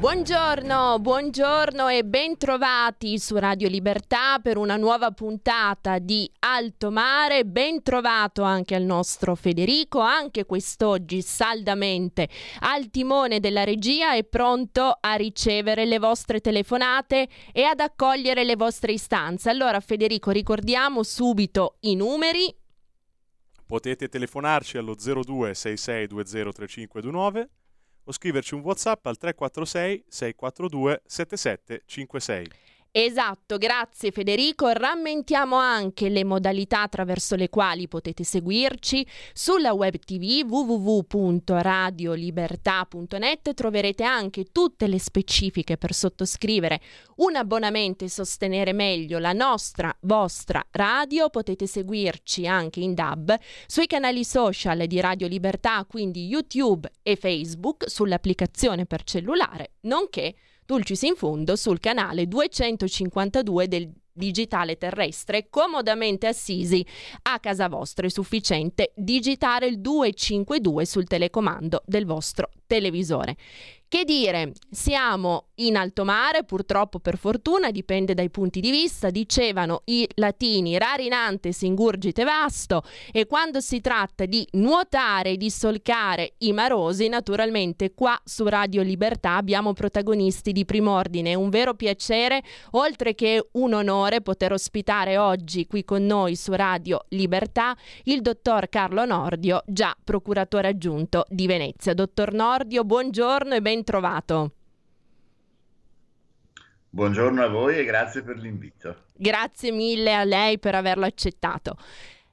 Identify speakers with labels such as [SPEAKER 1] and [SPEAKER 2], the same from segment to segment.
[SPEAKER 1] Buongiorno, buongiorno e bentrovati su Radio Libertà per una nuova puntata di Alto Mare. Ben trovato anche al nostro Federico, anche quest'oggi saldamente al timone della regia e pronto a ricevere le vostre telefonate e ad accogliere le vostre istanze. Allora Federico, ricordiamo subito i numeri.
[SPEAKER 2] Potete telefonarci allo 02 66 20 3529 o scriverci un WhatsApp al 346 642 7756.
[SPEAKER 1] Esatto, grazie Federico. Rammentiamo anche le modalità attraverso le quali potete seguirci sulla web tv www.radiolibertà.net. Troverete anche tutte le specifiche per sottoscrivere un abbonamento e sostenere meglio la nostra, vostra radio. Potete seguirci anche in DAB sui canali social di Radio Libertà, quindi YouTube e Facebook, sull'applicazione per cellulare, nonché Dulcis in Fundo sul canale 252 del digitale terrestre comodamente assisi a casa vostra. È sufficiente digitare il 252 sul telecomando del vostro televisore. Che dire, siamo in alto mare, purtroppo per fortuna, dipende dai punti di vista, dicevano i latini rarinante singurgite vasto e quando si tratta di nuotare di solcare i marosi, naturalmente qua su Radio Libertà abbiamo protagonisti di primo ordine. È un vero piacere, oltre che un onore, poter ospitare oggi qui con noi su Radio Libertà il dottor Carlo Nordio, già procuratore aggiunto di Venezia. Dottor Nordio, buongiorno e ben trovato.
[SPEAKER 3] Buongiorno a voi e grazie per l'invito.
[SPEAKER 1] Grazie mille a lei per averlo accettato.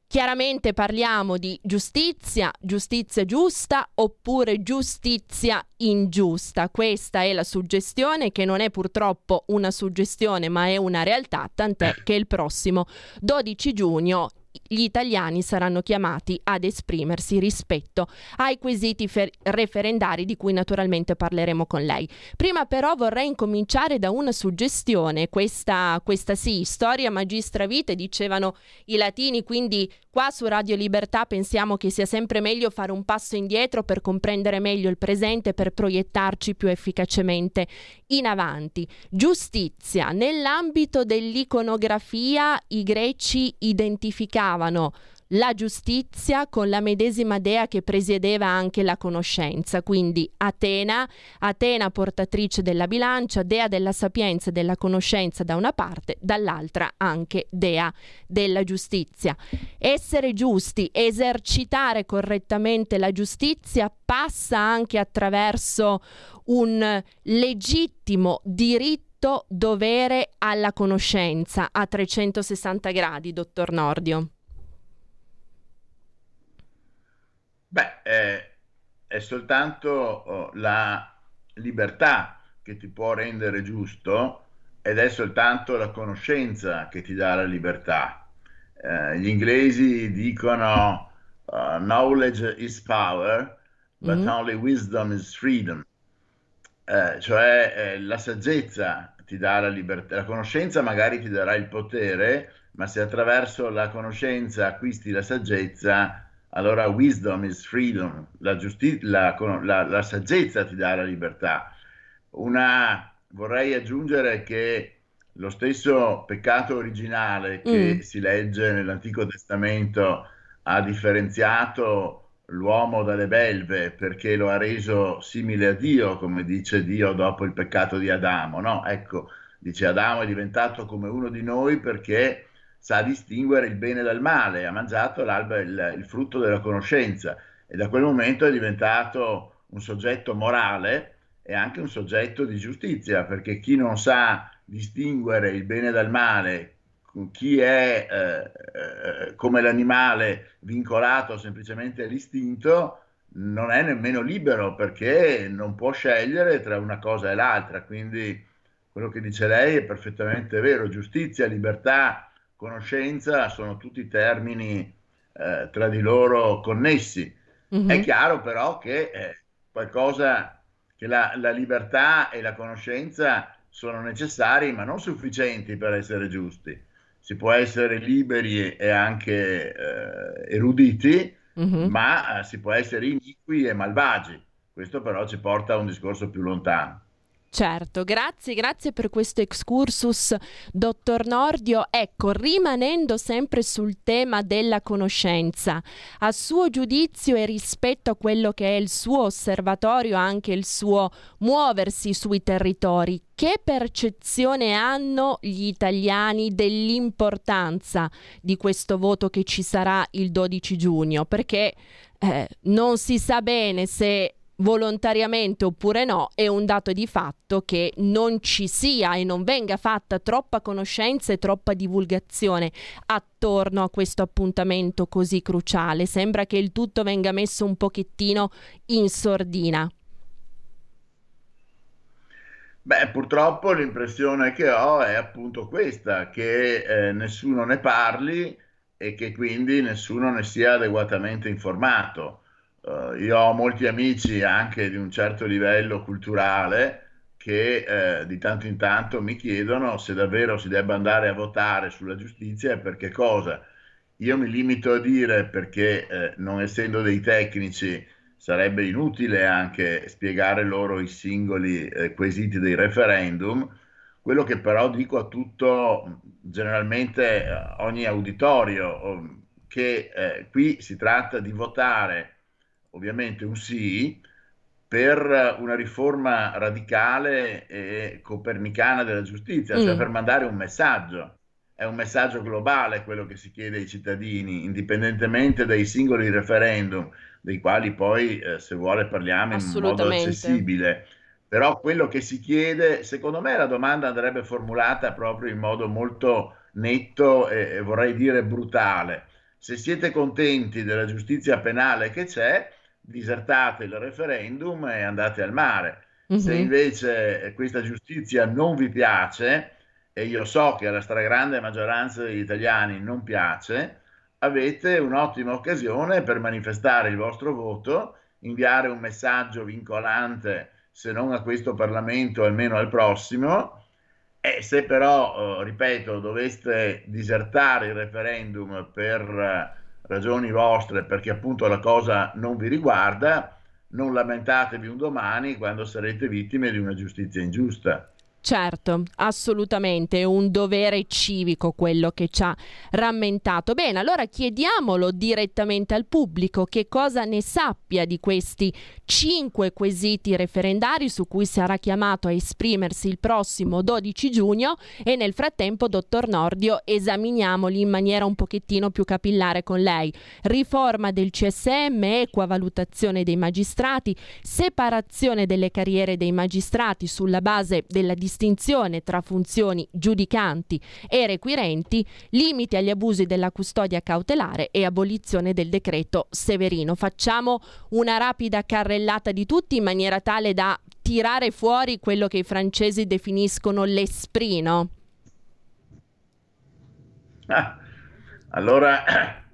[SPEAKER 1] Chiaramente parliamo di giustizia, giustizia giusta oppure giustizia ingiusta. Questa è la suggestione che non è purtroppo una suggestione ma è una realtà, tant'è che il prossimo 12 giugno gli italiani saranno chiamati ad esprimersi rispetto ai quesiti fer- referendari di cui naturalmente parleremo con lei. Prima però vorrei incominciare da una suggestione, questa, questa sì, storia magistra vite, dicevano i latini, quindi qua su Radio Libertà pensiamo che sia sempre meglio fare un passo indietro per comprendere meglio il presente, per proiettarci più efficacemente in avanti. Giustizia, nell'ambito dell'iconografia i greci identificavano confondavano la giustizia con la medesima dea che presiedeva anche la conoscenza, quindi Atena, Atena portatrice della bilancia, dea della sapienza e della conoscenza da una parte, dall'altra anche dea della giustizia. Essere giusti, esercitare correttamente la giustizia passa anche attraverso un legittimo diritto dovere alla conoscenza a 360 gradi, dottor Nordio.
[SPEAKER 3] Beh, eh, è soltanto oh, la libertà che ti può rendere giusto ed è soltanto la conoscenza che ti dà la libertà. Eh, gli inglesi dicono uh, knowledge is power, but mm-hmm. only wisdom is freedom. Eh, cioè eh, la saggezza ti dà la libertà, la conoscenza magari ti darà il potere, ma se attraverso la conoscenza acquisti la saggezza, allora wisdom is freedom, la, giusti- la, la, la saggezza ti dà la libertà. Una, vorrei aggiungere che lo stesso peccato originale che mm. si legge nell'Antico Testamento ha differenziato l'uomo dalle belve perché lo ha reso simile a Dio, come dice Dio dopo il peccato di Adamo. No? Ecco, dice Adamo è diventato come uno di noi perché sa distinguere il bene dal male, ha mangiato il, il frutto della conoscenza. E da quel momento è diventato un soggetto morale e anche un soggetto di giustizia, perché chi non sa distinguere il bene dal male, chi è eh, eh, come l'animale vincolato semplicemente all'istinto, non è nemmeno libero perché non può scegliere tra una cosa e l'altra. Quindi quello che dice lei è perfettamente vero, giustizia, libertà, conoscenza sono tutti termini eh, tra di loro connessi. Mm-hmm. È chiaro però che eh, qualcosa che la, la libertà e la conoscenza sono necessari ma non sufficienti per essere giusti. Si può essere liberi e anche eh, eruditi, mm-hmm. ma eh, si può essere iniqui e malvagi. Questo però ci porta a un discorso più lontano.
[SPEAKER 1] Certo, grazie, grazie per questo excursus, dottor Nordio. Ecco, rimanendo sempre sul tema della conoscenza, a suo giudizio e rispetto a quello che è il suo osservatorio, anche il suo muoversi sui territori, che percezione hanno gli italiani dell'importanza di questo voto che ci sarà il 12 giugno? Perché eh, non si sa bene se volontariamente oppure no, è un dato di fatto che non ci sia e non venga fatta troppa conoscenza e troppa divulgazione attorno a questo appuntamento così cruciale. Sembra che il tutto venga messo un pochettino in sordina.
[SPEAKER 3] Beh, purtroppo l'impressione che ho è appunto questa, che eh, nessuno ne parli e che quindi nessuno ne sia adeguatamente informato. Uh, io ho molti amici anche di un certo livello culturale che eh, di tanto in tanto mi chiedono se davvero si debba andare a votare sulla giustizia e per che cosa. Io mi limito a dire perché eh, non essendo dei tecnici sarebbe inutile anche spiegare loro i singoli eh, quesiti dei referendum. Quello che però dico a tutto, generalmente eh, ogni auditorio, che eh, qui si tratta di votare ovviamente un sì per una riforma radicale e copernicana della giustizia, cioè mm. cioè per mandare un messaggio. È un messaggio globale quello che si chiede ai cittadini, indipendentemente dai singoli referendum, dei quali poi, eh, se vuole, parliamo in modo accessibile. Però quello che si chiede, secondo me la domanda andrebbe formulata proprio in modo molto netto e, e vorrei dire brutale. Se siete contenti della giustizia penale che c'è, disertate il referendum e andate al mare. Mm-hmm. Se invece questa giustizia non vi piace, e io so che alla stragrande maggioranza degli italiani non piace, avete un'ottima occasione per manifestare il vostro voto, inviare un messaggio vincolante, se non a questo Parlamento, almeno al prossimo. E se però, eh, ripeto, doveste disertare il referendum per ragioni vostre perché appunto la cosa non vi riguarda, non lamentatevi un domani quando sarete vittime di una giustizia ingiusta.
[SPEAKER 1] Certo, assolutamente, è un dovere civico quello che ci ha rammentato. Bene, allora chiediamolo direttamente al pubblico che cosa ne sappia di questi cinque quesiti referendari su cui sarà chiamato a esprimersi il prossimo 12 giugno e nel frattempo, dottor Nordio, esaminiamoli in maniera un pochettino più capillare con lei. Riforma del CSM, equa valutazione dei magistrati, separazione delle carriere dei magistrati sulla base della distribuzione distinzione tra funzioni giudicanti e requirenti, limiti agli abusi della custodia cautelare e abolizione del decreto Severino. Facciamo una rapida carrellata di tutti in maniera tale da tirare fuori quello che i francesi definiscono l'esprino.
[SPEAKER 3] Ah, allora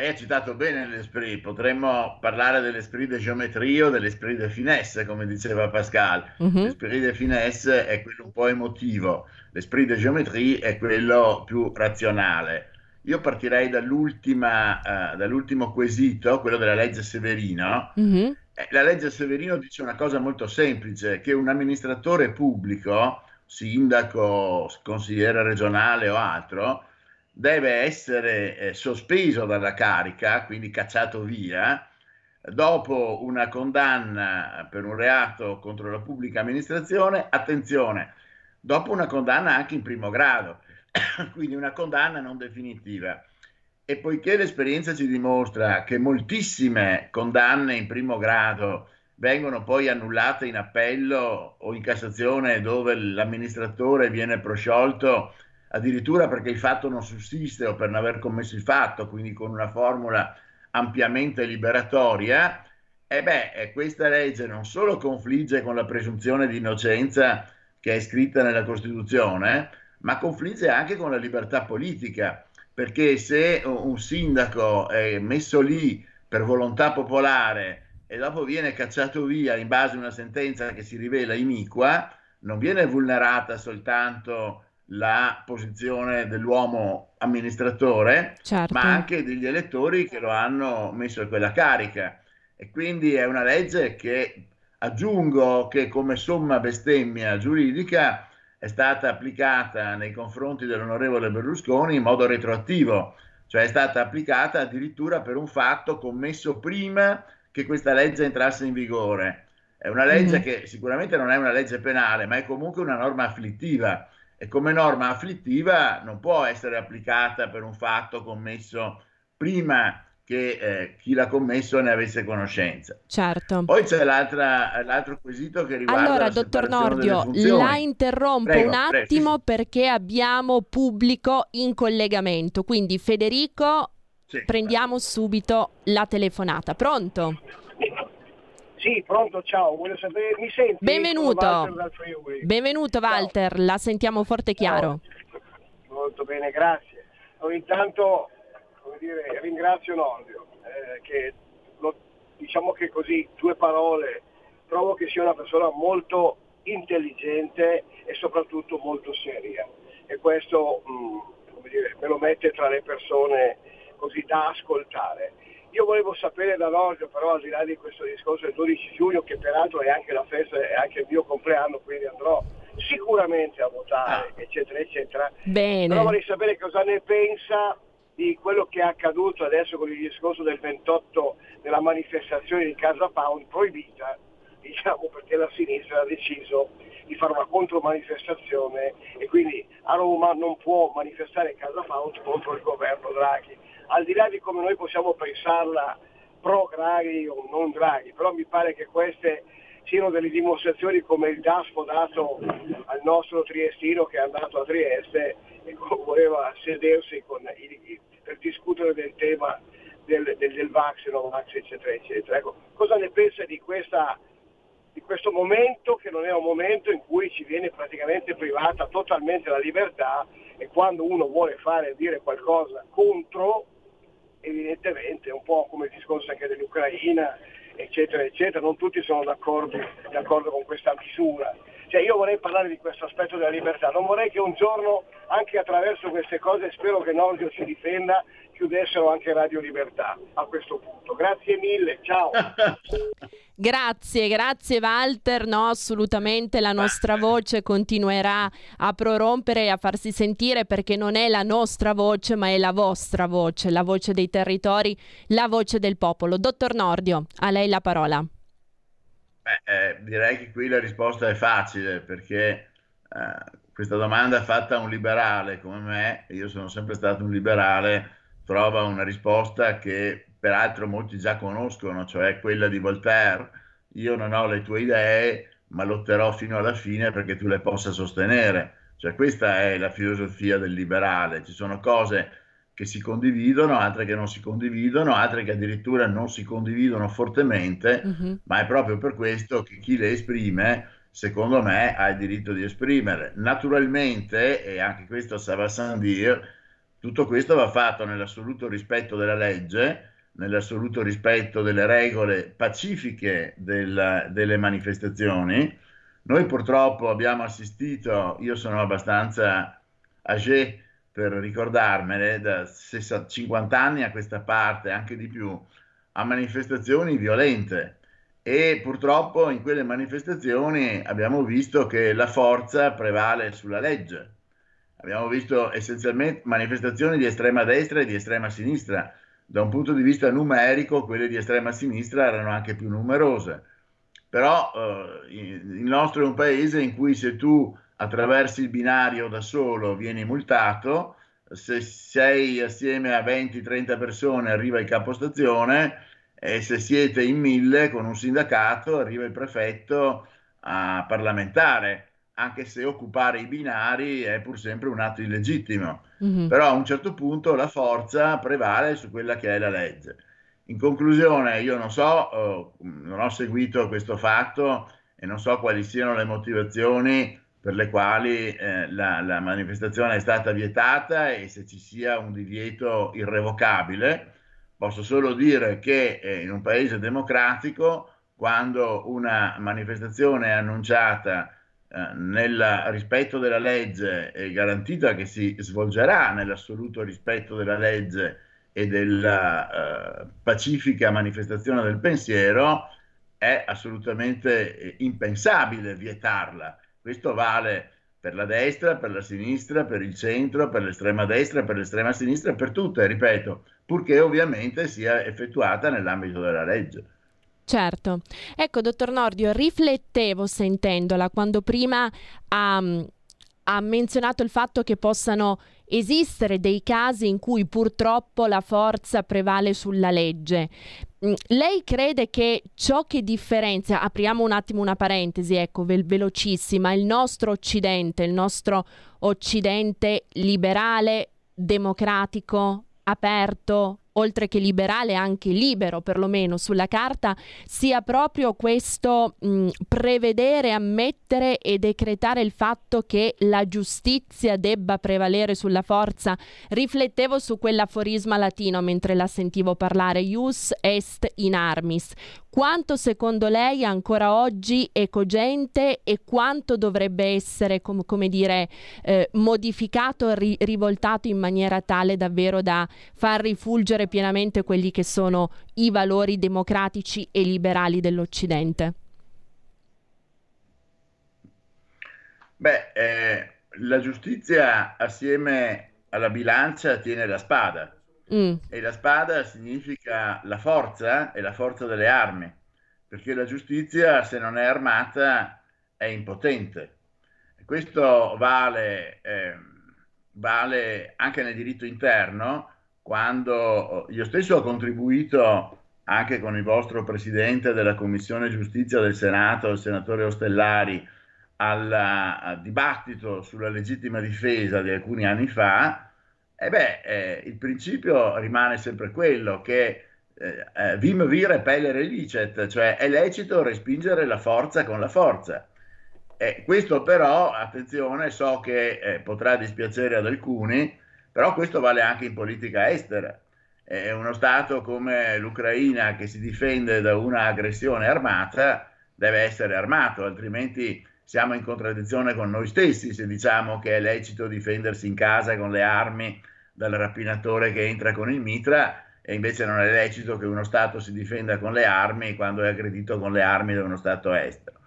[SPEAKER 3] lei ha citato bene l'esprit, potremmo parlare dell'esprit de geometria o dell'esprit de finesse, come diceva Pascal. Uh-huh. L'esprit de finesse è quello un po' emotivo, l'esprit de geometria è quello più razionale. Io partirei uh, dall'ultimo quesito, quello della legge Severino. Uh-huh. La legge Severino dice una cosa molto semplice, che un amministratore pubblico, sindaco, consigliere regionale o altro, deve essere eh, sospeso dalla carica, quindi cacciato via, dopo una condanna per un reato contro la pubblica amministrazione, attenzione, dopo una condanna anche in primo grado, quindi una condanna non definitiva. E poiché l'esperienza ci dimostra che moltissime condanne in primo grado vengono poi annullate in appello o in Cassazione dove l'amministratore viene prosciolto addirittura perché il fatto non sussiste o per non aver commesso il fatto, quindi con una formula ampiamente liberatoria, e beh, questa legge non solo confligge con la presunzione di innocenza che è scritta nella Costituzione, ma confligge anche con la libertà politica, perché se un sindaco è messo lì per volontà popolare e dopo viene cacciato via in base a una sentenza che si rivela iniqua, non viene vulnerata soltanto la posizione dell'uomo amministratore, certo. ma anche degli elettori che lo hanno messo a quella carica. E quindi è una legge che aggiungo che come somma bestemmia giuridica è stata applicata nei confronti dell'onorevole Berlusconi in modo retroattivo, cioè è stata applicata addirittura per un fatto commesso prima che questa legge entrasse in vigore. È una legge mm-hmm. che sicuramente non è una legge penale, ma è comunque una norma afflittiva e come norma afflittiva non può essere applicata per un fatto commesso prima che eh, chi l'ha commesso ne avesse conoscenza.
[SPEAKER 1] Certo.
[SPEAKER 3] Poi c'è l'altro quesito che riguarda
[SPEAKER 1] Allora, dottor Nordio, la interrompo prego, un attimo prego, perché abbiamo pubblico in collegamento. Quindi Federico, sì, prendiamo prego. subito la telefonata. Pronto?
[SPEAKER 4] Sì, pronto, ciao, voglio sapere, mi senti?
[SPEAKER 1] Benvenuto. Benvenuto Walter, ciao. la sentiamo forte e chiaro.
[SPEAKER 4] Ciao. Molto bene, grazie. Allora, intanto dire, ringrazio Nordio, eh, che lo, diciamo che così, due parole, trovo che sia una persona molto intelligente e soprattutto molto seria. E questo mh, mm, dire, me lo mette tra le persone così da ascoltare. Io volevo sapere da Nordio, però al di là di questo discorso del 12 giugno, che peraltro è anche la festa, è anche il mio compleanno, quindi andrò sicuramente a votare, ah. eccetera, eccetera.
[SPEAKER 1] Bene.
[SPEAKER 4] Però vorrei sapere cosa ne pensa di quello che è accaduto adesso con il discorso del 28 della manifestazione di Casa Pound proibita, diciamo perché la sinistra ha deciso di fare una contromanifestazione e quindi a Roma non può manifestare Casa Pound contro il governo Draghi. Al di là di come noi possiamo pensarla pro Draghi o non Draghi, però mi pare che queste siano delle dimostrazioni come il DASPO dato al nostro triestino che è andato a Trieste e voleva sedersi i, per discutere del tema del, del, del Vax, no Vax, eccetera, eccetera. Ecco, cosa ne pensa di, questa, di questo momento che non è un momento in cui ci viene praticamente privata totalmente la libertà e quando uno vuole fare dire qualcosa contro, evidentemente, un po' come il discorso anche dell'Ucraina, eccetera, eccetera, non tutti sono d'accordo, d'accordo con questa misura. Cioè io vorrei parlare di questo aspetto della libertà, non vorrei che un giorno anche attraverso queste cose, spero che Nordio ci difenda, chiudessero anche Radio Libertà a questo punto. Grazie mille, ciao.
[SPEAKER 1] Grazie, grazie Walter. No, assolutamente la nostra voce continuerà a prorompere e a farsi sentire perché non è la nostra voce, ma è la vostra voce, la voce dei territori, la voce del popolo. Dottor Nordio, a lei la parola.
[SPEAKER 3] Beh, eh, direi che qui la risposta è facile perché eh, questa domanda fatta a un liberale come me, io sono sempre stato un liberale, trova una risposta che peraltro molti già conoscono, cioè quella di Voltaire. Io non ho le tue idee, ma lotterò fino alla fine perché tu le possa sostenere. Cioè questa è la filosofia del liberale. Ci sono cose che si condividono, altre che non si condividono, altre che addirittura non si condividono fortemente, uh-huh. ma è proprio per questo che chi le esprime, secondo me, ha il diritto di esprimere. Naturalmente, e anche questo ça va sans dire, tutto questo va fatto nell'assoluto rispetto della legge, nell'assoluto rispetto delle regole pacifiche del, delle manifestazioni. Noi purtroppo abbiamo assistito, io sono abbastanza âgé, per ricordarmene, da 60, 50 anni a questa parte, anche di più, a manifestazioni violente e purtroppo in quelle manifestazioni abbiamo visto che la forza prevale sulla legge. Abbiamo visto essenzialmente manifestazioni di estrema destra e di estrema sinistra. Da un punto di vista numerico, quelle di estrema sinistra erano anche più numerose. Però eh, il nostro è un paese in cui se tu attraversi il binario da solo vieni multato, se sei assieme a 20-30 persone arriva il capostazione e se siete in mille con un sindacato arriva il prefetto a parlamentare, anche se occupare i binari è pur sempre un atto illegittimo. Mm-hmm. Però a un certo punto la forza prevale su quella che è la legge. In conclusione, io non so, oh, non ho seguito questo fatto e non so quali siano le motivazioni per le quali eh, la, la, manifestazione è stata vietata e se ci sia un divieto irrevocabile, posso solo dire che eh, in un paese democratico, quando una manifestazione è annunciata eh, nel rispetto della legge è garantita che si svolgerà nell'assoluto rispetto della legge e della eh, pacifica manifestazione del pensiero, è assolutamente eh, impensabile vietarla. Questo vale per la destra, per la sinistra, per il centro, per l'estrema destra, per l'estrema sinistra, per tutte, ripeto, purché ovviamente sia effettuata nell'ambito della legge.
[SPEAKER 1] Certo. Ecco, dottor Nordio, riflettevo sentendola quando prima ha, ha menzionato il fatto che possano esistere dei casi in cui purtroppo la forza prevale sulla legge. Mm, lei crede che ciò che differenzia, apriamo un attimo una parentesi, ecco, ve- velocissima, il nostro Occidente, il nostro Occidente liberale, democratico, aperto, oltre che liberale anche libero perlomeno sulla carta, sia proprio questo mh, prevedere, ammettere e decretare il fatto che la giustizia debba prevalere sulla forza. Riflettevo su quell'aforisma latino mentre la sentivo parlare, ius est in armis. Quanto secondo lei ancora oggi è cogente e quanto dovrebbe essere, com- come dire, eh, modificato, ri- rivoltato in maniera tale davvero da far rifulgere pienamente quelli che sono i valori democratici e liberali dell'Occidente?
[SPEAKER 3] Beh, eh, la giustizia assieme alla bilancia tiene la spada Mm. E la spada significa la forza e la forza delle armi, perché la giustizia se non è armata è impotente. Questo vale, eh, vale anche nel diritto interno, quando io stesso ho contribuito anche con il vostro presidente della Commissione Giustizia del Senato, il senatore Ostellari, al dibattito sulla legittima difesa di alcuni anni fa, e beh, eh, il principio rimane sempre quello che eh, eh, vim vire pellere licet, cioè è lecito respingere la forza con la forza. E questo però, attenzione, so che eh, potrà dispiacere ad alcuni, però questo vale anche in politica estera. È uno Stato come l'Ucraina che si difende da un'aggressione armata deve essere armato, altrimenti siamo in contraddizione con noi stessi se diciamo che è lecito difendersi in casa con le armi dal rapinatore che entra con il mitra e invece non è lecito che uno Stato si difenda con le armi quando è aggredito con le armi da uno Stato estero.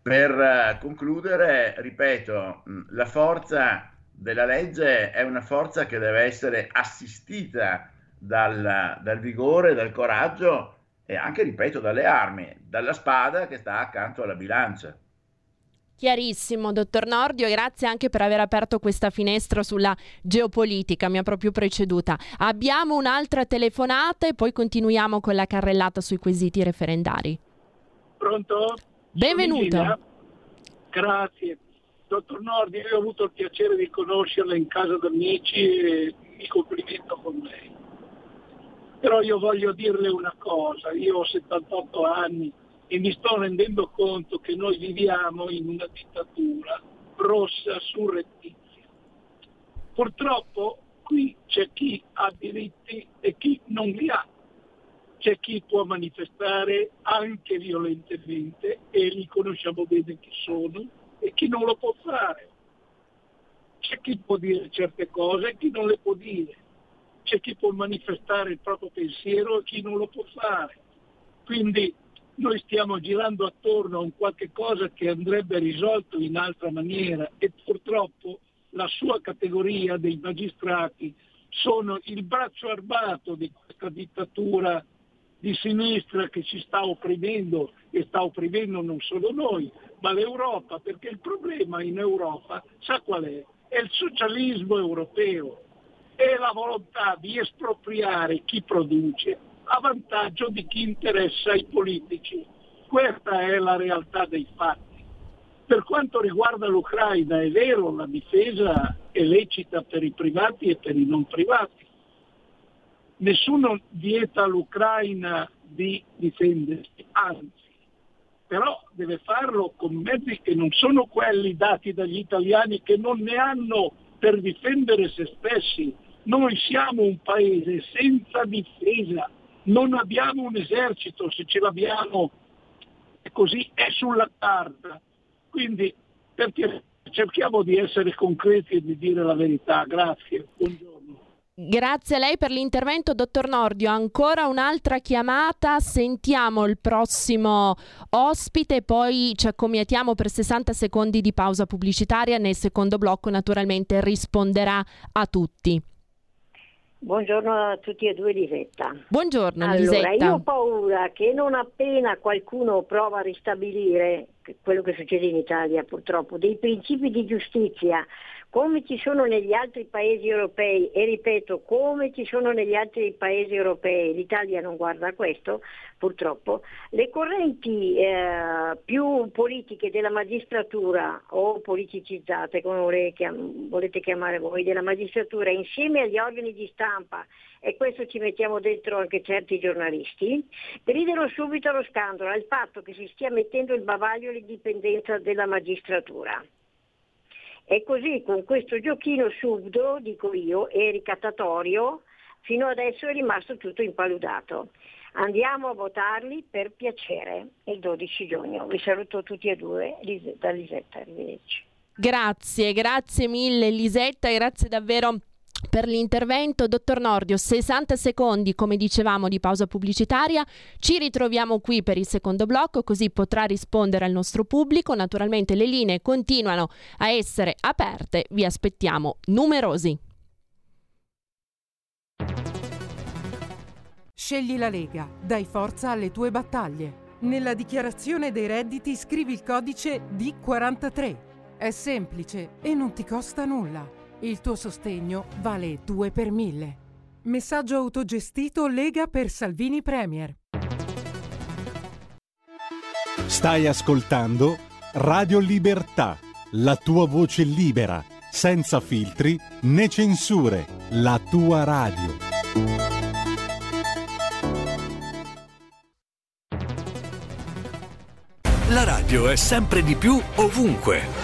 [SPEAKER 3] Per uh, concludere, ripeto, la forza della legge è una forza che deve essere assistita dal, dal vigore, dal coraggio e anche, ripeto, dalle armi, dalla spada che sta accanto alla bilancia.
[SPEAKER 1] Chiarissimo, dottor Nordio, grazie anche per aver aperto questa finestra sulla geopolitica, mi ha proprio preceduta. Abbiamo un'altra telefonata e poi continuiamo con la carrellata sui quesiti referendari.
[SPEAKER 5] Pronto?
[SPEAKER 1] Benvenuto.
[SPEAKER 5] Grazie. Dottor Nordio, io ho avuto il piacere di conoscerla in casa d'amici e mi complimento con lei. Però io voglio dirle una cosa, io ho 78 anni e mi sto rendendo conto che noi viviamo in una dittatura rossa surrettizia. Purtroppo qui c'è chi ha diritti e chi non li ha. C'è chi può manifestare anche violentemente e li conosciamo bene chi sono e chi non lo può fare. C'è chi può dire certe cose e chi non le può dire. C'è chi può manifestare il proprio pensiero e chi non lo può fare. Quindi noi stiamo girando attorno a un qualche cosa che andrebbe risolto in altra maniera e purtroppo la sua categoria dei magistrati sono il braccio armato di questa dittatura di sinistra che ci sta opprimendo e sta opprimendo non solo noi, ma l'Europa, perché il problema in Europa, sa qual è? È il socialismo europeo, è la volontà di espropriare chi produce a vantaggio di chi interessa ai politici. Questa è la realtà dei fatti. Per quanto riguarda l'Ucraina, è vero, la difesa è lecita per i privati e per i non privati. Nessuno vieta all'Ucraina di difendersi, anzi, però deve farlo con mezzi che non sono quelli dati dagli italiani che non ne hanno per difendere se stessi, Noi siamo un paese senza difesa, non abbiamo un esercito, se ce l'abbiamo è così, è sulla carta. Quindi perché cerchiamo di essere concreti e di dire la verità. Grazie, buongiorno.
[SPEAKER 1] Grazie a lei per l'intervento, dottor Nordio. Ancora un'altra chiamata, sentiamo il prossimo ospite, poi ci accomiatiamo per 60 secondi di pausa pubblicitaria. Nel secondo blocco naturalmente risponderà a tutti.
[SPEAKER 6] Buongiorno a tutti e due Lisetta.
[SPEAKER 1] Buongiorno
[SPEAKER 6] allora,
[SPEAKER 1] Lisetta.
[SPEAKER 6] Io ho paura che non appena qualcuno prova a ristabilire quello che succede in Italia purtroppo, dei principi di giustizia come ci sono negli altri paesi europei e ripeto come ci sono negli altri paesi europei, l'Italia non guarda questo purtroppo, le correnti eh, più politiche della magistratura o politicizzate come volete chiamare voi della magistratura insieme agli organi di stampa e questo ci mettiamo dentro anche certi giornalisti, gridano subito allo scandalo, al fatto che si stia mettendo il bavaglio all'indipendenza della magistratura. E così con questo giochino subdo, dico io, e ricattatorio, fino adesso è rimasto tutto impaludato. Andiamo a votarli per piacere il 12 giugno. Vi saluto tutti e due da Lisetta, arrivederci.
[SPEAKER 1] Grazie, grazie mille Lisetta, grazie davvero per l'intervento. Dottor Nordio, 60 secondi, come dicevamo, di pausa pubblicitaria. Ci ritroviamo qui per il secondo blocco, così potrà rispondere al nostro pubblico. Naturalmente le linee continuano a essere aperte, vi aspettiamo numerosi.
[SPEAKER 7] Scegli la Lega, dai forza alle tue battaglie. Nella dichiarazione dei redditi scrivi il codice D43. È semplice e non ti costa nulla. Il tuo sostegno vale 2 per 1000. Messaggio autogestito Lega per Salvini Premier.
[SPEAKER 8] Stai ascoltando Radio Libertà, la tua voce libera, senza filtri né censure, la tua radio.
[SPEAKER 9] La radio è sempre di più ovunque.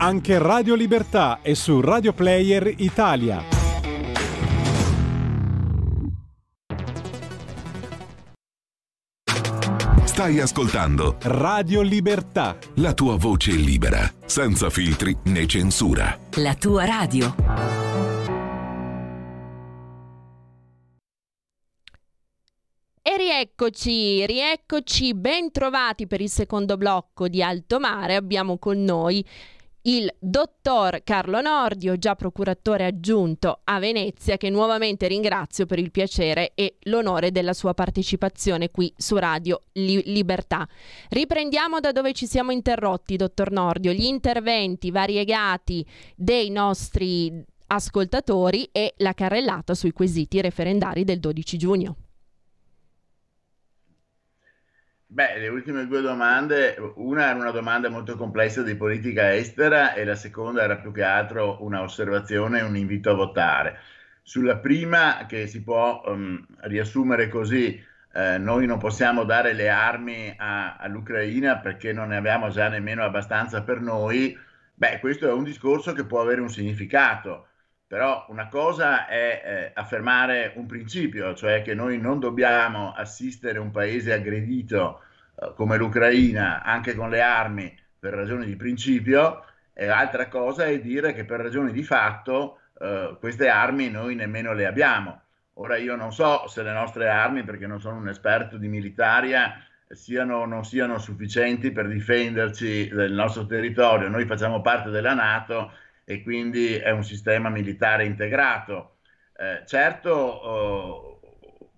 [SPEAKER 8] Anche Radio Libertà è su Radio Player Italia.
[SPEAKER 10] Stai ascoltando
[SPEAKER 8] Radio Libertà.
[SPEAKER 10] La tua voce libera, senza filtri né censura.
[SPEAKER 11] La tua radio.
[SPEAKER 1] E rieccoci, rieccoci, ben trovati per il secondo blocco di Alto Mare. Abbiamo con noi il dottor Carlo Nordio, già procuratore aggiunto a Venezia, che nuovamente ringrazio per il piacere e l'onore della sua partecipazione qui su Radio Li- Libertà. Riprendiamo da dove ci siamo interrotti, dottor Nordio, gli interventi variegati dei nostri ascoltatori e la carrellata sui quesiti referendari del 12 giugno.
[SPEAKER 3] Beh, le ultime due domande, una era una domanda molto complessa di politica estera e la seconda era più che altro una osservazione e un invito a votare. Sulla prima, che si può um, riassumere così, eh, noi non possiamo dare le armi a, all'Ucraina perché non ne abbiamo già nemmeno abbastanza per noi, beh, questo è un discorso che può avere un significato. Però una cosa è eh, affermare un principio, cioè che noi non dobbiamo assistere un paese aggredito eh, come l'Ucraina anche con le armi per ragioni di principio, e l'altra cosa è dire che per ragioni di fatto eh, queste armi noi nemmeno le abbiamo. Ora io non so se le nostre armi, perché non sono un esperto di militaria, siano o non siano sufficienti per difenderci del nostro territorio. Noi facciamo parte della Nato e quindi è un sistema militare integrato. Eh, certo, oh,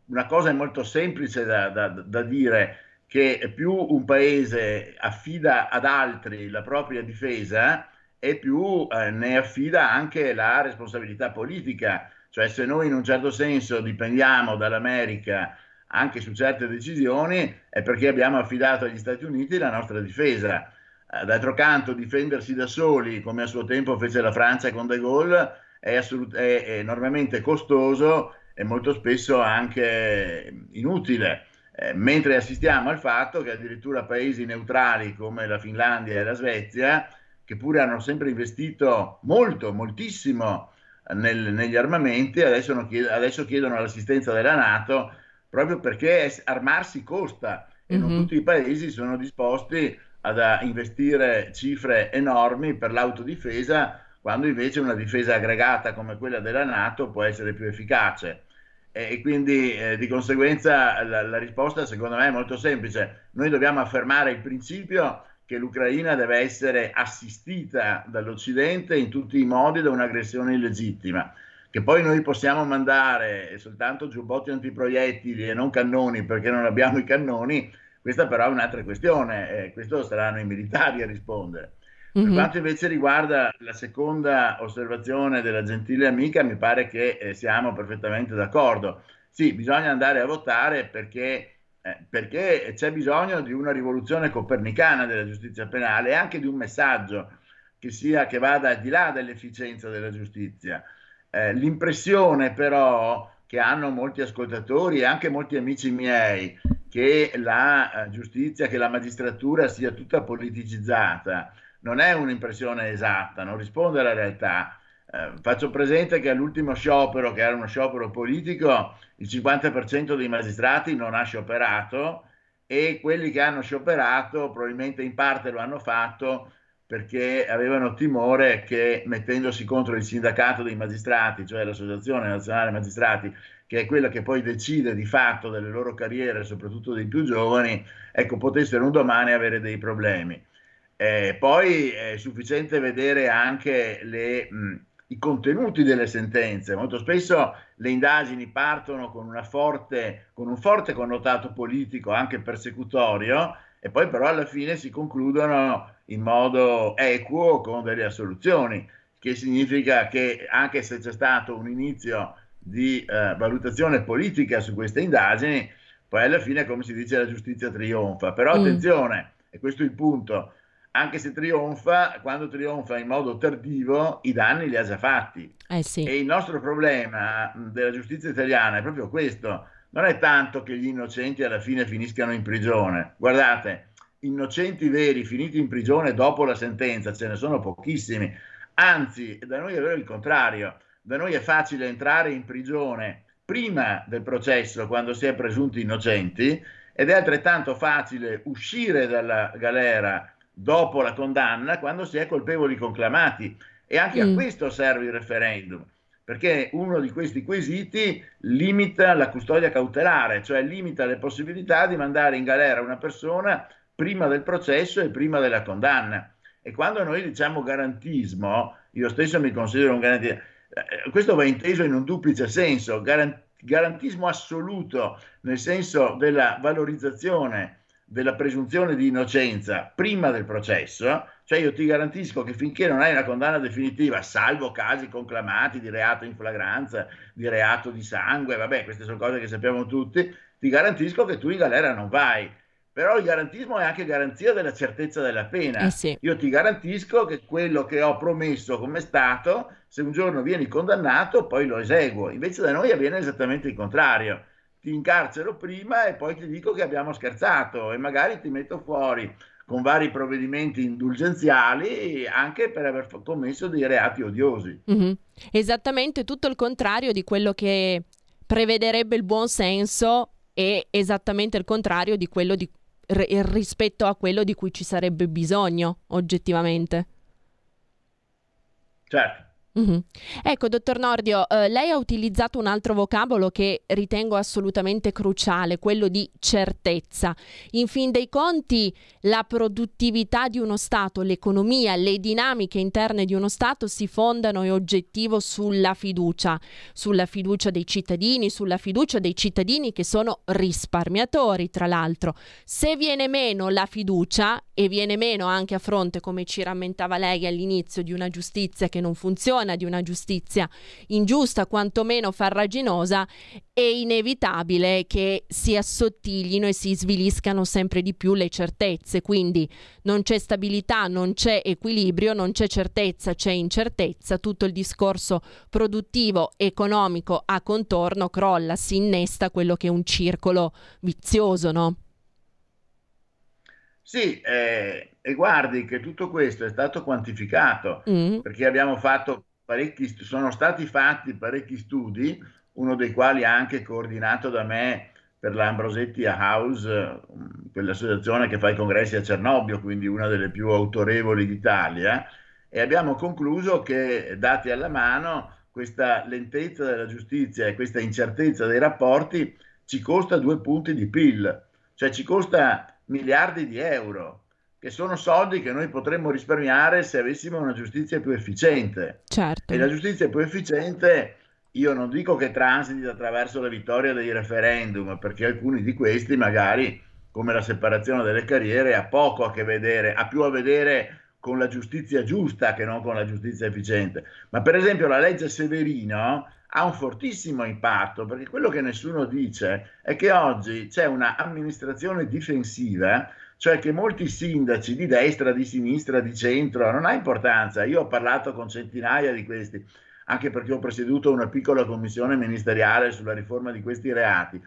[SPEAKER 3] una cosa è molto semplice da, da, da, dire, che più un paese affida ad altri la propria difesa e più eh, ne affida anche la responsabilità politica. Cioè se noi in un certo senso dipendiamo dall'America anche su certe decisioni è perché abbiamo affidato agli Stati Uniti la nostra difesa. Eh, d'altro canto, difendersi da soli, come a suo tempo fece la Francia con De Gaulle, è, assolut- è, è enormemente costoso e molto spesso anche inutile. Eh, mentre assistiamo al fatto che addirittura paesi neutrali come la Finlandia e la Svezia, che pure hanno sempre investito molto, moltissimo nel, negli armamenti, adesso, chied- adesso, chiedono l'assistenza della Nato proprio perché armarsi costa e mm-hmm. non tutti i paesi sono disposti ad investire cifre enormi per l'autodifesa, quando invece una difesa aggregata come quella della Nato può essere più efficace e quindi eh, di conseguenza la, la, risposta secondo me è molto semplice. Noi dobbiamo affermare il principio che l'Ucraina deve essere assistita dall'Occidente in tutti i modi da un'aggressione illegittima. Che poi noi possiamo mandare soltanto giubbotti antiproiettili e non cannoni perché non abbiamo i cannoni, questa però è un'altra questione, eh, questo saranno i militari a rispondere. Per mm-hmm. quanto invece riguarda la seconda osservazione della gentile amica, mi pare che eh, siamo perfettamente d'accordo. Sì, bisogna andare a votare perché, eh, perché, c'è bisogno di una rivoluzione copernicana della giustizia penale e anche di un messaggio che, sia, che vada al di là dell'efficienza della giustizia. Eh, l'impressione però che hanno molti ascoltatori e anche molti amici miei che la eh, giustizia, che la magistratura sia tutta politicizzata non è un'impressione esatta, non risponde alla realtà. Eh, faccio presente che all'ultimo sciopero, che era uno sciopero politico, il 50% dei magistrati non ha scioperato e quelli che hanno scioperato probabilmente in parte lo hanno fatto perché avevano timore che mettendosi contro il sindacato dei magistrati, cioè l'Associazione Nazionale Magistrati, che è quella che poi decide di fatto delle loro carriere, soprattutto dei più giovani, ecco, potessero un domani avere dei problemi. Eh, poi è sufficiente vedere anche le, mh, i contenuti delle sentenze. Molto spesso le indagini partono con, forte, con, un forte connotato politico, anche persecutorio, e poi però alla fine si concludono in modo equo con delle assoluzioni, che significa che anche se c'è stato un inizio di eh, valutazione politica su queste indagini, poi alla fine, come si dice, la giustizia trionfa. Però mm. attenzione, e questo è il punto, anche se trionfa, quando trionfa in modo tardivo, i danni li ha già fatti.
[SPEAKER 1] Eh sì.
[SPEAKER 3] E il nostro problema della giustizia italiana è proprio questo. Non è tanto che gli innocenti alla fine finiscano in prigione. Guardate, innocenti veri finiti in prigione dopo la sentenza ce ne sono pochissimi. Anzi, da noi è vero il contrario. Da noi è facile entrare in prigione prima del processo, quando si è presunti innocenti, ed è altrettanto facile uscire dalla galera dopo la condanna quando si è colpevoli conclamati. E anche mm. a questo serve il referendum, perché uno di questi quesiti limita la custodia cautelare, cioè limita le possibilità di mandare in galera una persona prima del processo e prima della condanna. E quando noi diciamo garantismo, io stesso mi considero un garantista, questo va inteso in un duplice senso, garantismo assoluto nel senso della valorizzazione della presunzione di innocenza prima del processo, cioè io ti garantisco che finché non hai una condanna definitiva, salvo casi conclamati di reato in flagranza, di reato di sangue, vabbè, queste sono cose che sappiamo tutti, ti garantisco che tu in galera non vai. Però il garantismo è anche garanzia della certezza della pena.
[SPEAKER 1] Eh sì.
[SPEAKER 3] Io ti garantisco che quello che ho promesso come Stato, se un giorno vieni condannato, poi lo eseguo. Invece da noi avviene esattamente il contrario ti incarcero prima e poi ti dico che abbiamo scherzato e magari ti metto fuori con vari provvedimenti indulgenziali anche per aver commesso dei reati odiosi.
[SPEAKER 1] Mm-hmm. Esattamente tutto il contrario di quello che prevederebbe il buon senso e esattamente il contrario di quello di, r- rispetto a quello di cui ci sarebbe bisogno oggettivamente.
[SPEAKER 3] Certo.
[SPEAKER 1] Mm-hmm. Ecco, dottor Nordio, eh, lei ha utilizzato un altro vocabolo che ritengo assolutamente cruciale, quello di certezza. In fin dei conti, la produttività di uno Stato, l'economia, le dinamiche interne di uno Stato si fondano in oggettivo sulla fiducia, sulla fiducia dei cittadini, sulla fiducia dei cittadini che sono risparmiatori, tra l'altro. Se viene meno la fiducia e viene meno anche a fronte, come ci rammentava lei all'inizio, di una giustizia che non funziona, buona, di una giustizia ingiusta, quantomeno farraginosa, è inevitabile che si assottiglino e si sviliscano sempre di più le certezze. Quindi non c'è stabilità, non c'è equilibrio, non c'è certezza, c'è incertezza. Tutto il discorso produttivo, economico a contorno crolla, si innesta quello che è un circolo vizioso, no?
[SPEAKER 3] Sì, eh, e guardi che tutto questo è stato quantificato mm. perché abbiamo fatto sono stati fatti parecchi studi, uno dei quali anche coordinato da me per l'Ambrosetti House, quell'associazione che fa i congressi a Cernobbio, quindi una delle più autorevoli d'Italia, e abbiamo concluso che, dati alla mano, questa lentezza della giustizia e questa incertezza dei rapporti ci costa due punti di PIL, cioè ci costa miliardi di euro, che sono soldi che noi potremmo risparmiare se avessimo una giustizia più efficiente.
[SPEAKER 1] Certo.
[SPEAKER 3] E la giustizia più efficiente, io non dico che transiti attraverso la vittoria dei referendum, perché alcuni di questi magari, come la separazione delle carriere, ha poco a che vedere, ha più a vedere con la giustizia giusta che non con la giustizia efficiente. Ma per esempio la legge Severino ha un fortissimo impatto perché quello che nessuno dice è che oggi c'è un'amministrazione difensiva, cioè che molti sindaci di destra, di sinistra, di centro, non ha importanza, io ho parlato con centinaia di questi, anche perché ho presieduto una piccola commissione ministeriale sulla riforma di questi reati,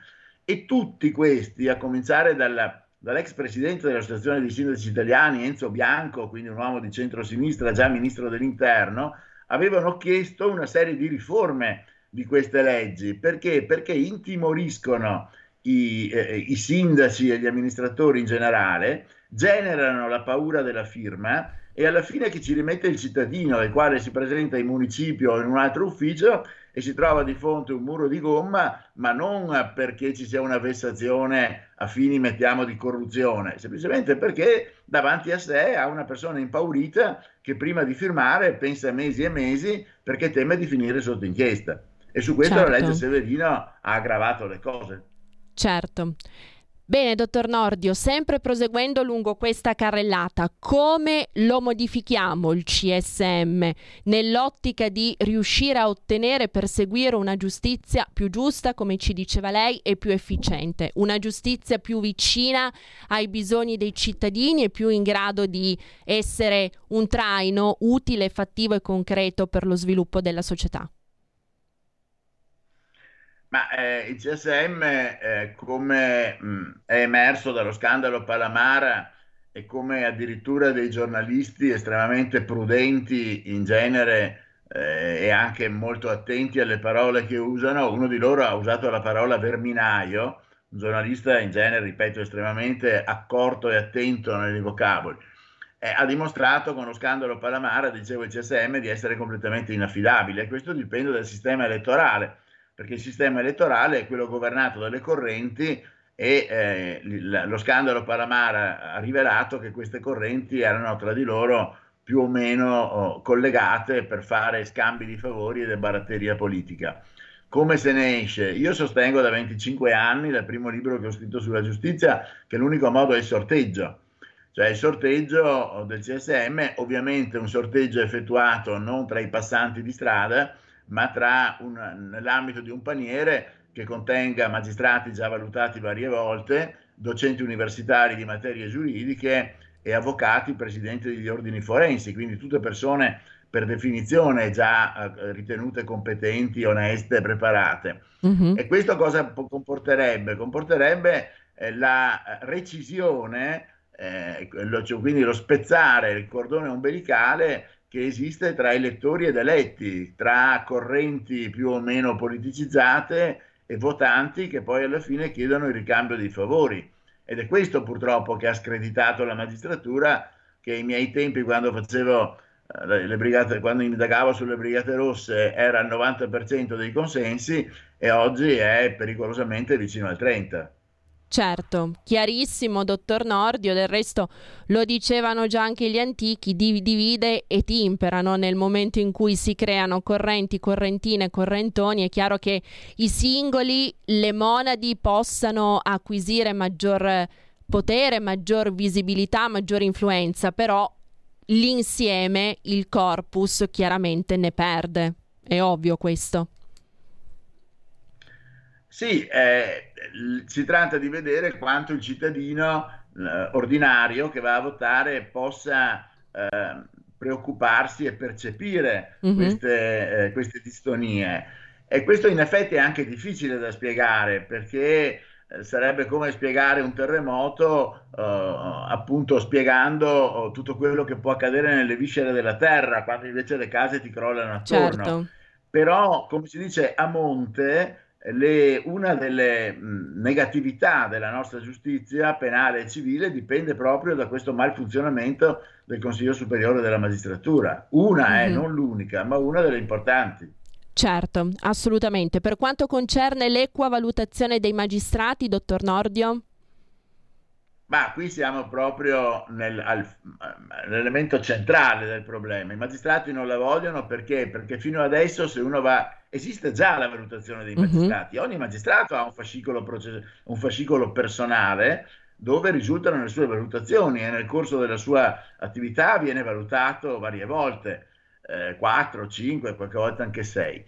[SPEAKER 3] e tutti questi, a cominciare dalla, dall'ex presidente dell'Associazione dei Sindaci Italiani, Enzo Bianco, quindi un uomo di centrosinistra, già ministro dell'Interno, avevano chiesto una serie di riforme di queste leggi. Perché? Perché intimoriscono i, eh, i sindaci e gli amministratori in generale, generano la paura della firma e alla fine chi ci rimette il cittadino, il quale si presenta in municipio o in un altro ufficio e si trova di fronte a un muro di gomma, ma non perché ci sia una vessazione a fini, mettiamo, di corruzione, semplicemente perché davanti a sé ha una persona impaurita che prima di firmare pensa mesi e mesi perché teme di finire sotto inchiesta. E su questo certo. la legge Severino ha aggravato le cose.
[SPEAKER 1] Certo. Bene, dottor Nordio, sempre proseguendo lungo questa carrellata, come lo modifichiamo il CSM nell'ottica di riuscire a ottenere e perseguire una giustizia più giusta, come ci diceva lei, e più efficiente, una giustizia più vicina ai bisogni dei cittadini e più in grado di essere un traino utile, fattivo e concreto per lo sviluppo della società?
[SPEAKER 3] Ma eh, il CSM, eh, come mh, è emerso dallo scandalo Palamara e come addirittura dei giornalisti estremamente prudenti in genere eh, e anche molto attenti alle parole che usano, uno di loro ha usato la parola verminaio, un giornalista in genere, ripeto, estremamente accorto e attento nei vocaboli. ha dimostrato con lo scandalo Palamara, dicevo il CSM, di essere completamente inaffidabile. Questo dipende dal sistema elettorale perché il sistema elettorale è quello governato dalle correnti e eh, lo scandalo Palamara ha rivelato che queste correnti erano tra di loro più o meno oh, collegate per fare scambi di favori ed baratteria politica. Come se ne esce? Io sostengo da 25 anni, dal primo libro che ho scritto sulla giustizia, che l'unico modo è il sorteggio. Cioè il sorteggio del CSM, ovviamente un sorteggio effettuato non tra i passanti di strada, ma nell'ambito di un paniere che contenga magistrati già valutati varie volte, docenti universitari di materie giuridiche e avvocati presidenti degli ordini forensi, quindi tutte persone per definizione già eh, ritenute competenti, oneste, preparate. Mm-hmm. E questo cosa comporterebbe? Comporterebbe eh, la recisione, eh, lo, cioè, quindi lo spezzare il cordone ombelicale che esiste tra elettori ed eletti, tra correnti più o meno politicizzate e votanti che poi alla fine chiedono il ricambio dei favori. Ed è questo purtroppo che ha screditato la magistratura che ai miei tempi quando facevo eh, le brigate, quando indagavo sulle brigate rosse era il 90% dei consensi e oggi è pericolosamente vicino al 30%.
[SPEAKER 1] Certo, chiarissimo, dottor Nordio, del resto lo dicevano già anche gli antichi, divide e timperano nel momento in cui si creano correnti, correntine, correntoni, è chiaro che i singoli, le monadi possano acquisire maggior potere, maggior visibilità, maggior influenza, però l'insieme, il corpus chiaramente ne perde. È ovvio questo.
[SPEAKER 3] Sì, eh, si tratta di vedere quanto il cittadino eh, ordinario che va a votare possa eh, preoccuparsi e percepire mm-hmm. queste, eh, queste distonie. E questo in effetti è anche difficile da spiegare perché eh, sarebbe come spiegare un terremoto uh, appunto spiegando tutto quello che può accadere nelle viscere della terra quando invece le case ti crollano attorno. Certo. Però, come si dice, a monte le, una delle mh, negatività della nostra giustizia penale e civile dipende proprio da questo malfunzionamento del Consiglio Superiore della Magistratura. Una mm-hmm. è, non l'unica, ma una delle importanti.
[SPEAKER 1] Certo, assolutamente. Per quanto concerne l'equa valutazione dei magistrati, dottor Nordio?
[SPEAKER 3] Ma qui siamo proprio nel, al, nell'elemento centrale del problema. I magistrati non la vogliono perché? Perché fino adesso se uno va... Esiste già la valutazione dei mhm. magistrati. Uh-huh. Ogni magistrato ha un fascicolo, process- un fascicolo personale dove risultano le sue valutazioni e nel corso della sua attività viene valutato varie volte, eh, 4, 5, qualche volta anche 6.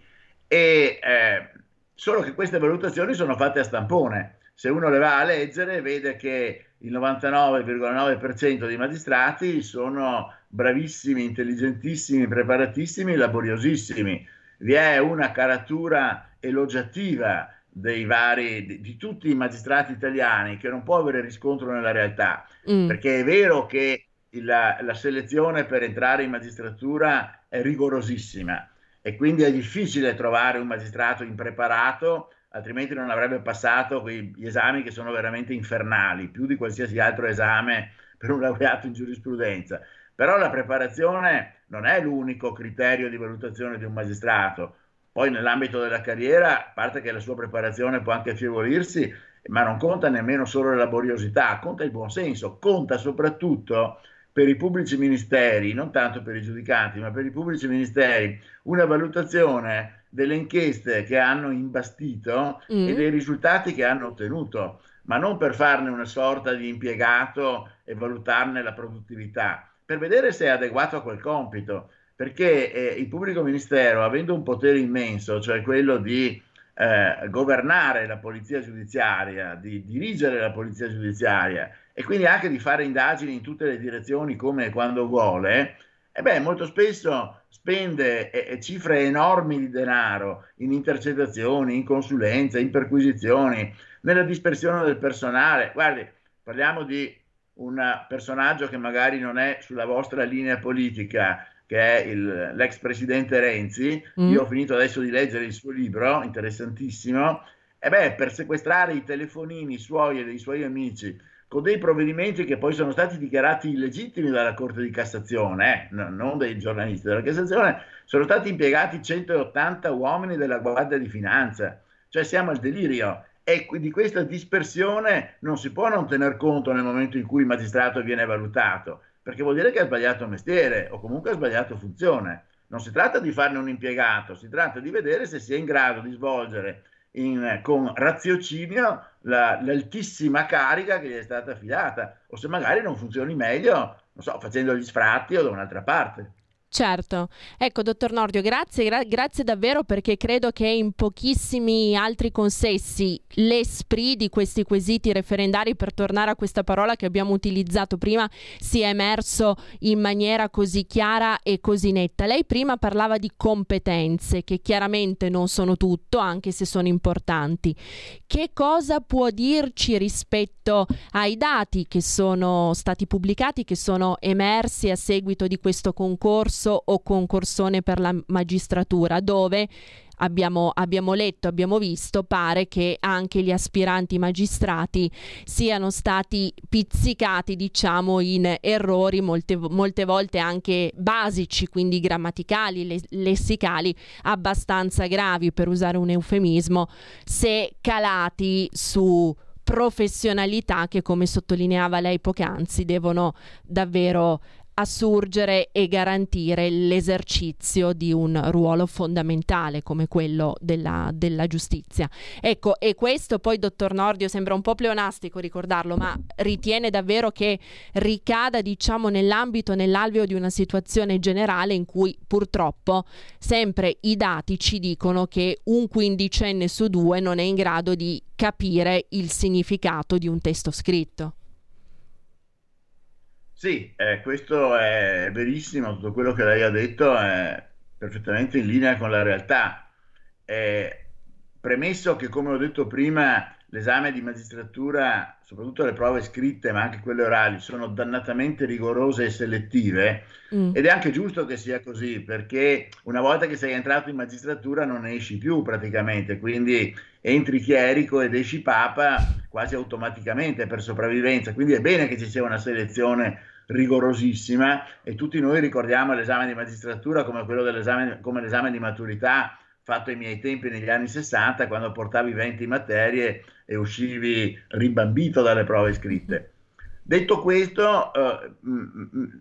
[SPEAKER 3] E, eh, solo che queste valutazioni sono fatte a stampone. Se uno le va a leggere vede che il 99,9% dei magistrati sono bravissimi, intelligentissimi, preparatissimi, laboriosissimi. Vi è una caratura elogiativa dei vari, di, di, tutti i magistrati italiani che non può avere riscontro nella realtà, mm. perché è vero che la, la selezione per entrare in magistratura è rigorosissima e quindi è difficile trovare un magistrato impreparato altrimenti non avrebbe passato quegli esami che sono veramente infernali, più di qualsiasi altro esame per un laureato in giurisprudenza. Però la preparazione non è l'unico criterio di valutazione di un magistrato. Poi nell'ambito della carriera, a parte che la sua preparazione può anche affievolirsi, ma non conta nemmeno solo la laboriosità, conta il buonsenso, conta soprattutto per i pubblici ministeri, non tanto per i giudicanti, ma per i pubblici ministeri, una valutazione delle inchieste che hanno imbastito mm. e dei risultati che hanno ottenuto, ma non per farne una sorta di impiegato e valutarne la produttività, per vedere se è adeguato a quel compito, perché eh, il pubblico ministero, avendo un potere immenso, cioè quello di eh, governare la polizia giudiziaria, di dirigere la polizia giudiziaria e quindi anche di fare indagini in tutte le direzioni come e quando vuole, e beh, molto spesso spende eh, cifre enormi di denaro in intercettazioni, in consulenza, in perquisizioni, nella dispersione del personale. Guardi, parliamo di un personaggio che magari non è sulla vostra linea politica, che è il, l'ex presidente Renzi. Mm. Io ho finito adesso di leggere il suo libro, interessantissimo. E beh, per sequestrare i telefonini suoi e dei suoi amici con dei provvedimenti che poi sono stati dichiarati illegittimi dalla Corte di Cassazione, eh, non dei giornalisti della Cassazione, sono stati impiegati 180 uomini della Guardia di Finanza, cioè siamo al delirio e di questa dispersione non si può non tener conto nel momento in cui il magistrato viene valutato, perché vuol dire che ha sbagliato mestiere o comunque ha sbagliato funzione. Non si tratta di farne un impiegato, si tratta di vedere se si è in grado di svolgere in, con raziocinio la, l'altissima carica che gli è stata affidata, o se magari non funzioni meglio, non so, facendo gli sfratti o da un'altra parte.
[SPEAKER 1] Certo, ecco dottor Nordio, grazie, gra- grazie davvero perché credo che in pochissimi altri consessi l'esprit di questi quesiti referendari, per tornare a questa parola che abbiamo utilizzato prima, sia emerso in maniera così chiara e così netta. Lei prima parlava di competenze, che chiaramente non sono tutto, anche se sono importanti. Che cosa può dirci rispetto ai dati che sono stati pubblicati, che sono emersi a seguito di questo concorso? Concorso o concorsone per la magistratura, dove abbiamo, abbiamo, letto, abbiamo visto, pare che anche gli aspiranti magistrati siano stati pizzicati, diciamo, in errori molte, molte volte anche basici, quindi grammaticali, lessicali, abbastanza gravi, per usare un eufemismo, se calati su professionalità che come sottolineava lei poc'anzi devono davvero assurgere e garantire l'esercizio di un ruolo fondamentale come quello della, della, giustizia. Ecco, e questo poi, dottor Nordio, sembra un po' pleonastico ricordarlo, ma ritiene davvero che ricada, diciamo, nell'ambito, nell'alveo di una situazione generale in cui purtroppo sempre i dati ci dicono che un quindicenne su due non è in grado di capire il significato di un testo scritto.
[SPEAKER 3] Sì, eh, questo è verissimo, tutto quello che lei ha detto è perfettamente in linea con la realtà. Eh, premesso che, come ho detto prima, l'esame di magistratura, soprattutto le prove scritte, ma anche quelle orali, sono dannatamente rigorose e selettive, mm. ed è anche giusto che sia così, perché una volta che sei entrato in magistratura non esci più praticamente, quindi entri chierico ed esci papa quasi automaticamente per sopravvivenza, quindi è bene che ci sia una selezione rigorosissima e tutti noi ricordiamo l'esame di magistratura come quello dell'esame come l'esame di maturità fatto ai miei tempi negli anni 60 quando portavi 20 materie e uscivi ribambito dalle prove scritte. Detto questo, eh,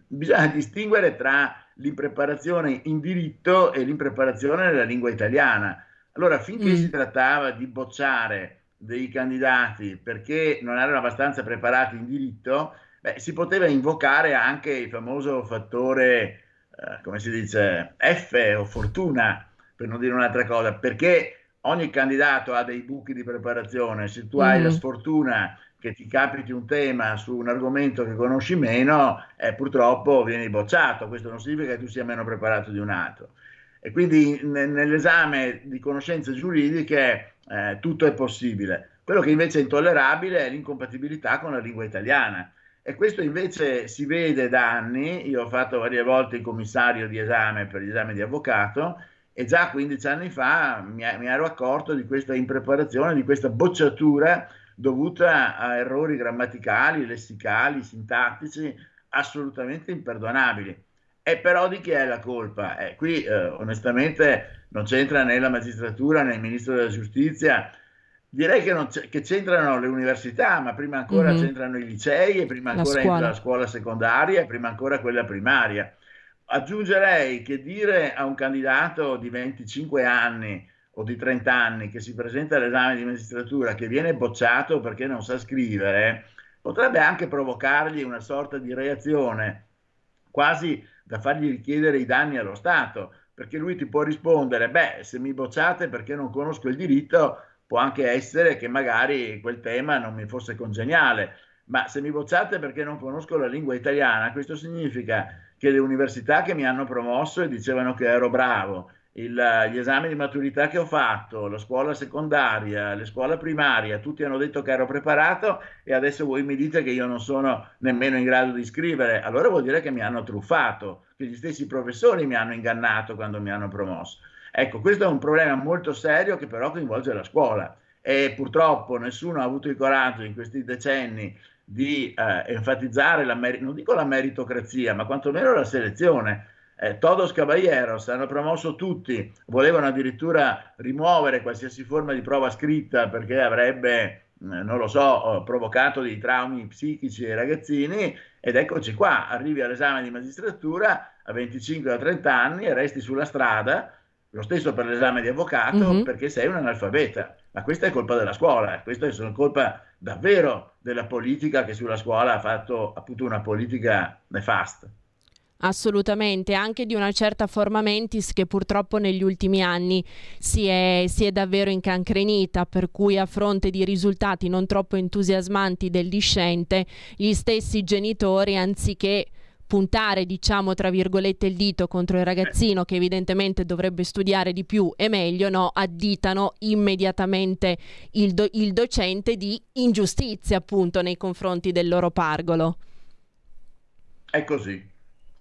[SPEAKER 3] bisogna distinguere tra l'impreparazione in diritto e l'impreparazione nella lingua italiana. Allora, finché mm. si trattava di bocciare dei candidati perché non erano abbastanza preparati in diritto, beh, si poteva invocare anche il famoso fattore, eh, come si dice, F o fortuna, per non dire un'altra cosa, perché ogni candidato ha dei buchi di preparazione, se tu mm. hai la mm. sfortuna che ti capiti un tema su un argomento che conosci meno, eh, purtroppo vieni bocciato, questo non significa che tu sia meno preparato di un altro. E quindi n- nell'esame di conoscenze giuridiche eh, tutto è possibile. Quello che invece è intollerabile è l'incompatibilità con la lingua italiana. E questo invece si vede da anni. Io ho fatto varie volte il commissario di esame per gli esami di avvocato e già 15 anni fa mi, mi ero accorto di questa impreparazione, di questa bocciatura dovuta a errori grammaticali, lessicali, sintattici assolutamente imperdonabili. E però di chi è la colpa? Eh, qui eh, onestamente non c'entra né la magistratura né il ministro della giustizia. Direi che, che c'entrano le università, ma prima ancora mm-hmm. c'entrano i licei e prima ancora la la scuola secondaria e prima ancora quella primaria. Aggiungerei che dire a un candidato di 25 anni o di 30 anni che si presenta all'esame di magistratura che viene bocciato perché non sa scrivere potrebbe anche provocargli una sorta di reazione quasi da fargli richiedere i danni allo Stato, perché lui ti può rispondere, beh, se mi bocciate perché non conosco il diritto, può anche essere che magari quel tema non mi fosse congeniale, ma se mi bocciate perché non conosco la lingua italiana, questo significa che le università che mi hanno promosso e dicevano che ero bravo, il, gli esami di maturità che ho fatto, la scuola secondaria, la scuola primaria, tutti hanno detto che ero preparato e adesso voi mi dite che io non sono nemmeno in grado di scrivere, allora vuol dire che mi hanno truffato, che gli stessi professori mi hanno ingannato quando mi hanno promosso. Ecco, questo è un problema molto serio che però coinvolge la scuola. E purtroppo nessuno ha avuto il coraggio in questi decenni di eh, enfatizzare la, non dico la meritocrazia, ma quantomeno la selezione. Eh, Todos Caballeros hanno promosso tutti, volevano addirittura rimuovere qualsiasi forma di prova scritta perché avrebbe, eh, non lo so, provocato dei traumi psichici ai ragazzini. Ed eccoci qua, arrivi all'esame di magistratura a 25 o 30 anni e resti sulla strada, lo stesso per l'esame di avvocato mm-hmm. perché sei un analfabeta. Ma questa è colpa della scuola, questa è colpa davvero della politica che sulla scuola ha fatto appunto una politica nefasta.
[SPEAKER 1] Assolutamente, anche di una certa forma mentis che purtroppo negli ultimi anni si è, si è, davvero incancrenita, per cui a fronte di risultati non troppo entusiasmanti del discente, gli stessi genitori, anziché puntare, diciamo, tra virgolette, il dito contro il ragazzino che evidentemente dovrebbe studiare di più e meglio, no, additano immediatamente il, do- il docente di ingiustizia, appunto, nei confronti del loro pargolo.
[SPEAKER 3] È così.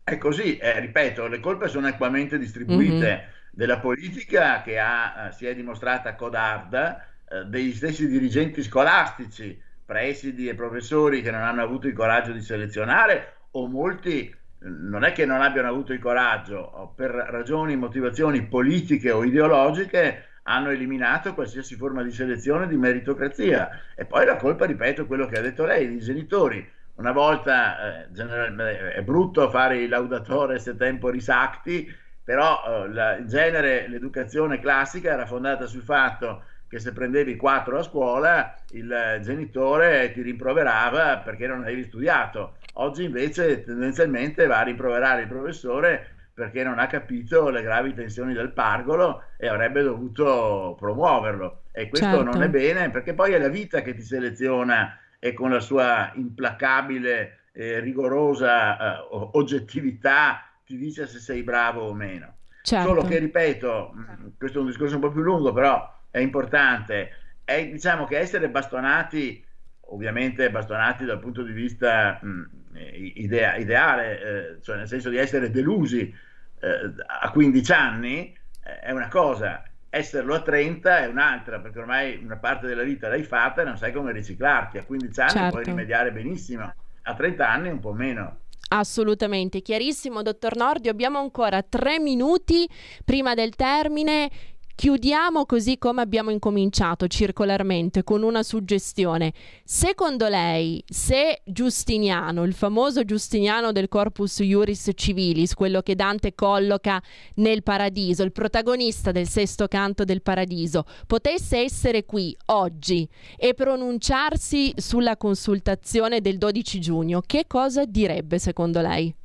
[SPEAKER 3] È così, eh, ripeto, le colpe sono equamente distribuite mm-hmm. della politica che ha, eh, si è dimostrata codarda, eh, degli stessi dirigenti scolastici, presidi e professori che non hanno avuto il coraggio di selezionare o molti non è che non abbiano avuto il coraggio, per ragioni, motivazioni politiche o ideologiche, hanno eliminato qualsiasi forma di selezione di meritocrazia. E poi la colpa, ripeto, quello che ha detto lei, i genitori Una volta, eh, è brutto fare il laudatore se temporis acti, però eh, la, in genere l'educazione classica era fondata sul fatto che se prendevi 4 a scuola il genitore ti rimproverava perché non avevi studiato. Oggi invece tendenzialmente va a rimproverare il professore perché non ha capito le gravi tensioni del pargolo e avrebbe dovuto promuoverlo. E questo certo. non è bene perché poi è la vita che ti seleziona e con la sua implacabile e rigorosa eh, oggettività ti dice se sei bravo o meno. Certo. Solo che, ripeto, questo è un discorso un po' più lungo, però è importante, è diciamo che essere bastonati, ovviamente bastonati dal punto di vista mh, idea, ideale, eh, cioè nel senso di essere delusi eh, a 15 anni, eh, è una cosa, esserlo a 30 è un'altra, perché ormai una parte della vita l'hai fatta e non sai come riciclarti. A 15 anni certo. puoi rimediare benissimo, a 30 anni un po' meno.
[SPEAKER 1] Assolutamente, chiarissimo, dottor Nordio. Abbiamo ancora tre minuti prima del termine. Chiudiamo così come abbiamo incominciato circolarmente con una suggestione. Secondo lei, se Giustiniano, il famoso Giustiniano del Corpus Iuris Civilis, quello che Dante colloca nel Paradiso, il protagonista del sesto canto del Paradiso, potesse essere qui oggi e pronunciarsi sulla consultazione del 12 giugno, che cosa direbbe secondo lei?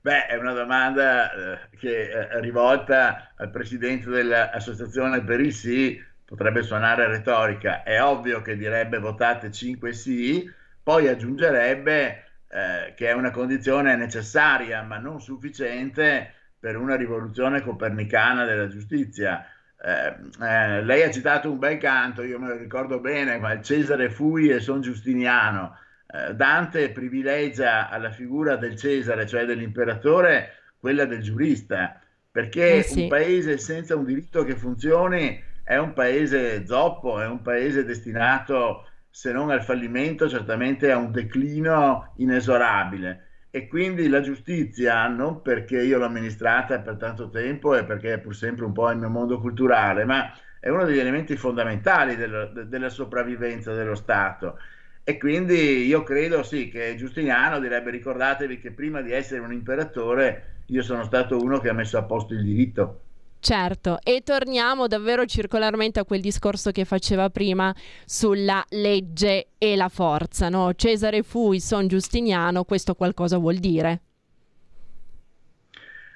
[SPEAKER 3] Beh, è una domanda eh, che è rivolta al presidente dell'Associazione per il sì, potrebbe suonare retorica. È ovvio che direbbe votate 5 sì, poi aggiungerebbe eh, che è una condizione necessaria ma non sufficiente per una rivoluzione copernicana della giustizia. Eh, eh, lei ha citato un bel canto, io me lo ricordo bene, ma Cesare fui e son giustiniano. Eh, Dante privilegia alla figura del Cesare, cioè dell'imperatore, quella del giurista, perché eh sì. un paese senza un diritto che funzioni è un paese zoppo, è un paese destinato, se non al fallimento, certamente a un declino inesorabile. E quindi la giustizia, non perché io l'ho amministrata per tanto tempo e perché è pur sempre un po' il mio mondo culturale, ma è uno degli elementi fondamentali della, della sopravvivenza dello Stato e quindi io credo sì che Giustiniano direbbe ricordatevi che prima di essere un imperatore io sono stato uno che ha messo a posto il diritto.
[SPEAKER 1] Certo, e torniamo davvero circolarmente a quel discorso che faceva prima sulla legge e la forza, no? Cesare fui, son Giustiniano, questo qualcosa vuol dire?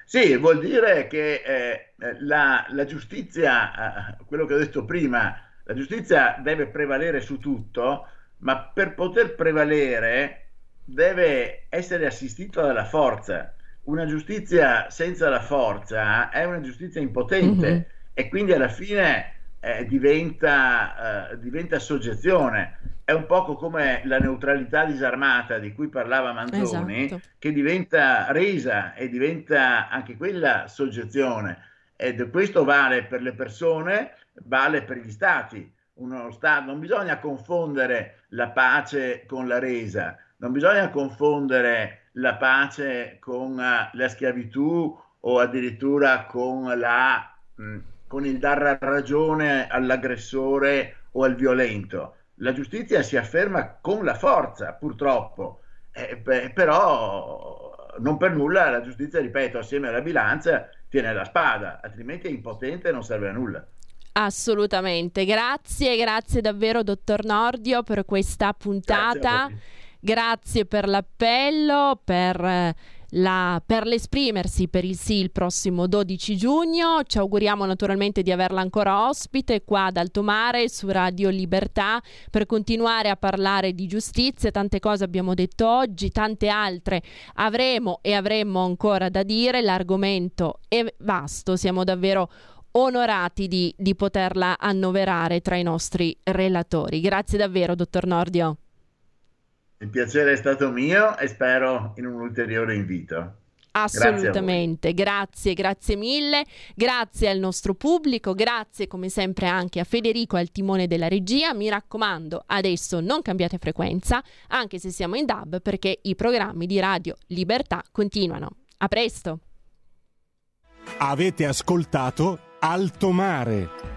[SPEAKER 3] Sì, vuol dire che eh, la, la, giustizia, eh, quello che ho detto prima, la giustizia deve prevalere su tutto, ma per poter prevalere deve essere assistito dalla forza. Una giustizia senza la forza è una giustizia impotente mm-hmm. e quindi alla fine eh, diventa, eh, diventa, soggezione. È un poco come la neutralità disarmata di cui parlava Manzoni, esatto. che diventa resa e diventa anche quella soggezione. Ed questo vale per le persone, vale per gli stati uno Stato, non bisogna confondere la pace con la resa, non bisogna confondere la pace con uh, la schiavitù o addirittura con, la, mm, con il dar ragione all'aggressore o al violento. La giustizia si afferma con la forza, purtroppo, eh, beh, però non per nulla la giustizia, ripeto, assieme alla bilancia tiene la spada, altrimenti è impotente e non serve a nulla.
[SPEAKER 1] Assolutamente, grazie, grazie davvero dottor Nordio per questa puntata, grazie, grazie per l'appello, per, eh, la, per l'esprimersi per il sì il prossimo 12 giugno, ci auguriamo naturalmente di averla ancora ospite qua ad Altomare su Radio Libertà per continuare a parlare di giustizia, tante cose abbiamo detto oggi, tante altre avremo e avremmo ancora da dire, l'argomento è vasto, siamo davvero onorati di, di poterla annoverare tra i nostri relatori. Grazie davvero, dottor Nordio.
[SPEAKER 3] Il piacere è stato mio e spero in un ulteriore invito.
[SPEAKER 1] Assolutamente, grazie, grazie, grazie, mille, grazie al nostro pubblico, grazie come sempre anche a Federico al timone della regia. Mi raccomando, adesso non cambiate frequenza, anche se siamo in DAB, perché i programmi di Radio Libertà continuano. A presto!
[SPEAKER 8] Avete ascoltato Alto Mare.